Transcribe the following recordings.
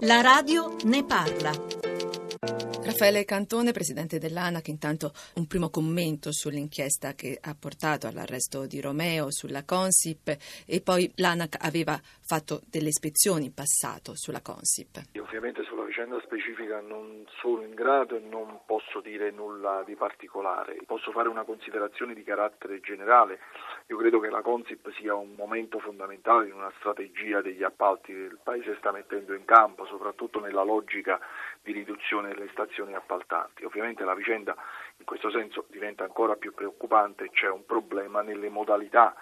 La radio ne parla. Raffaele Cantone, presidente dell'ANAC, intanto un primo commento sull'inchiesta che ha portato all'arresto di Romeo sulla Consip e poi l'ANAC aveva fatto delle ispezioni in passato sulla Consip. Ovviamente sulla vicenda specifica non sono in grado e non posso dire nulla di particolare, posso fare una considerazione di carattere generale. Io credo che la Consip sia un momento fondamentale in una strategia degli appalti che il Paese sta mettendo in campo, soprattutto nella logica di riduzione delle stazioni appaltanti. Ovviamente la vicenda in questo senso diventa ancora più preoccupante, c'è un problema nelle modalità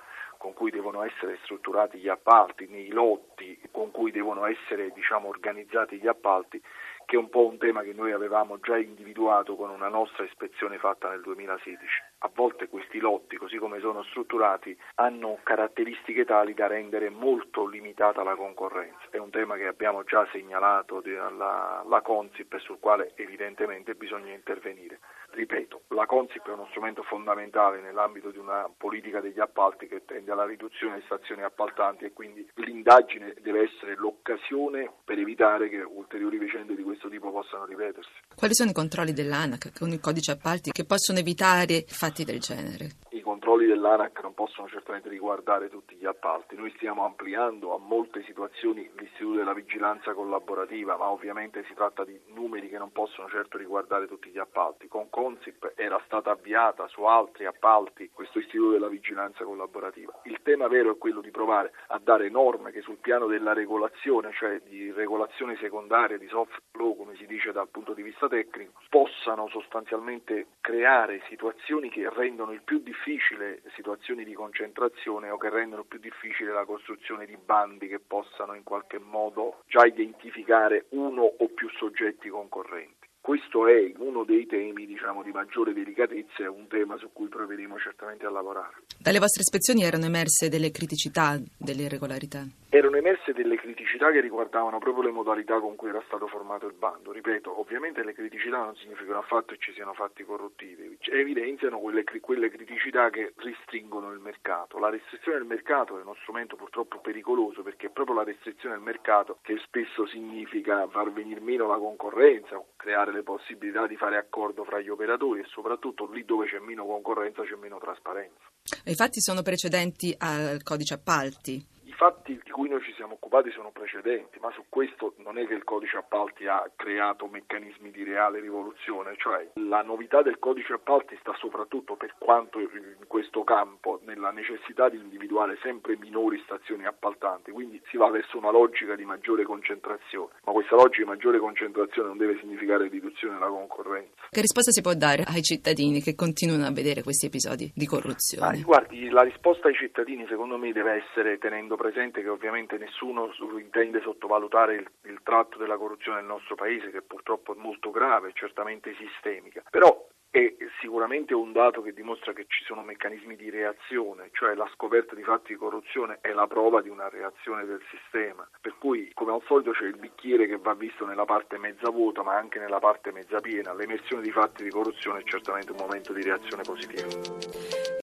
con cui devono essere strutturati gli appalti, nei lotti con cui devono essere diciamo, organizzati gli appalti, che è un po' un tema che noi avevamo già individuato con una nostra ispezione fatta nel 2016. A volte questi lotti, così come sono strutturati, hanno caratteristiche tali da rendere molto limitata la concorrenza. È un tema che abbiamo già segnalato alla, alla Consip e sul quale evidentemente bisogna intervenire. Ripeto, la Consip è uno strumento fondamentale nell'ambito di una politica degli appalti che tende alla riduzione delle stazioni appaltanti e quindi l'indagine deve essere l'occasione per evitare che ulteriori vicende di questo tipo possano ripetersi. Quali sono i controlli dell'ANAC con il codice appalti che possono evitare fatti del genere? Controlli dell'ANAC non possono certamente riguardare tutti gli appalti. Noi stiamo ampliando a molte situazioni l'istituto della vigilanza collaborativa, ma ovviamente si tratta di numeri che non possono certo riguardare tutti gli appalti. Con Consip era stata avviata su altri appalti questo istituto della vigilanza collaborativa. Il tema vero è quello di provare a dare norme che sul piano della regolazione, cioè di regolazione secondaria, di soft law, come si dice dal punto di vista tecnico, possano sostanzialmente creare situazioni che rendono il più difficile difficile situazioni di concentrazione o che rendono più difficile la costruzione di bandi che possano in qualche modo già identificare uno o più soggetti concorrenti. Questo è uno dei temi diciamo, di maggiore delicatezza e un tema su cui proveremo certamente a lavorare. Dalle vostre ispezioni erano emerse delle criticità, delle irregolarità? Erano emerse delle criticità che riguardavano proprio le modalità con cui era stato formato il bando. Ripeto, ovviamente le criticità non significano affatto che ci siano fatti corruttivi, evidenziano quelle, quelle criticità che restringono il mercato. La restrizione del mercato è uno strumento purtroppo pericoloso perché è proprio la restrizione del mercato che spesso significa far venire meno la concorrenza, creare le possibilità di fare accordo fra gli operatori e soprattutto lì dove c'è meno concorrenza c'è meno trasparenza. I fatti sono precedenti al codice appalti? I fatti di cui noi ci siamo occupati sono precedenti, ma su questo non è che il codice appalti ha creato meccanismi di reale rivoluzione, cioè la novità del codice appalti sta soprattutto per quanto in questo campo nella necessità di individuare sempre minori stazioni appaltanti, quindi si va verso una logica di maggiore concentrazione, ma questa logica di maggiore concentrazione non deve significare riduzione della concorrenza. Che risposta si può dare ai cittadini che continuano a vedere questi episodi di corruzione? Ah, guardi, la risposta ai cittadini secondo me deve essere tenendo presente che ovviamente nessuno intende sottovalutare il, il tratto della corruzione nel nostro paese che purtroppo è molto grave certamente sistemica, però è sicuramente un dato che dimostra che ci sono meccanismi di reazione, cioè la scoperta di fatti di corruzione è la prova di una reazione del sistema, per cui come al solito c'è il bicchiere che va visto nella parte mezza vuota ma anche nella parte mezza piena, l'emersione di fatti di corruzione è certamente un momento di reazione positiva.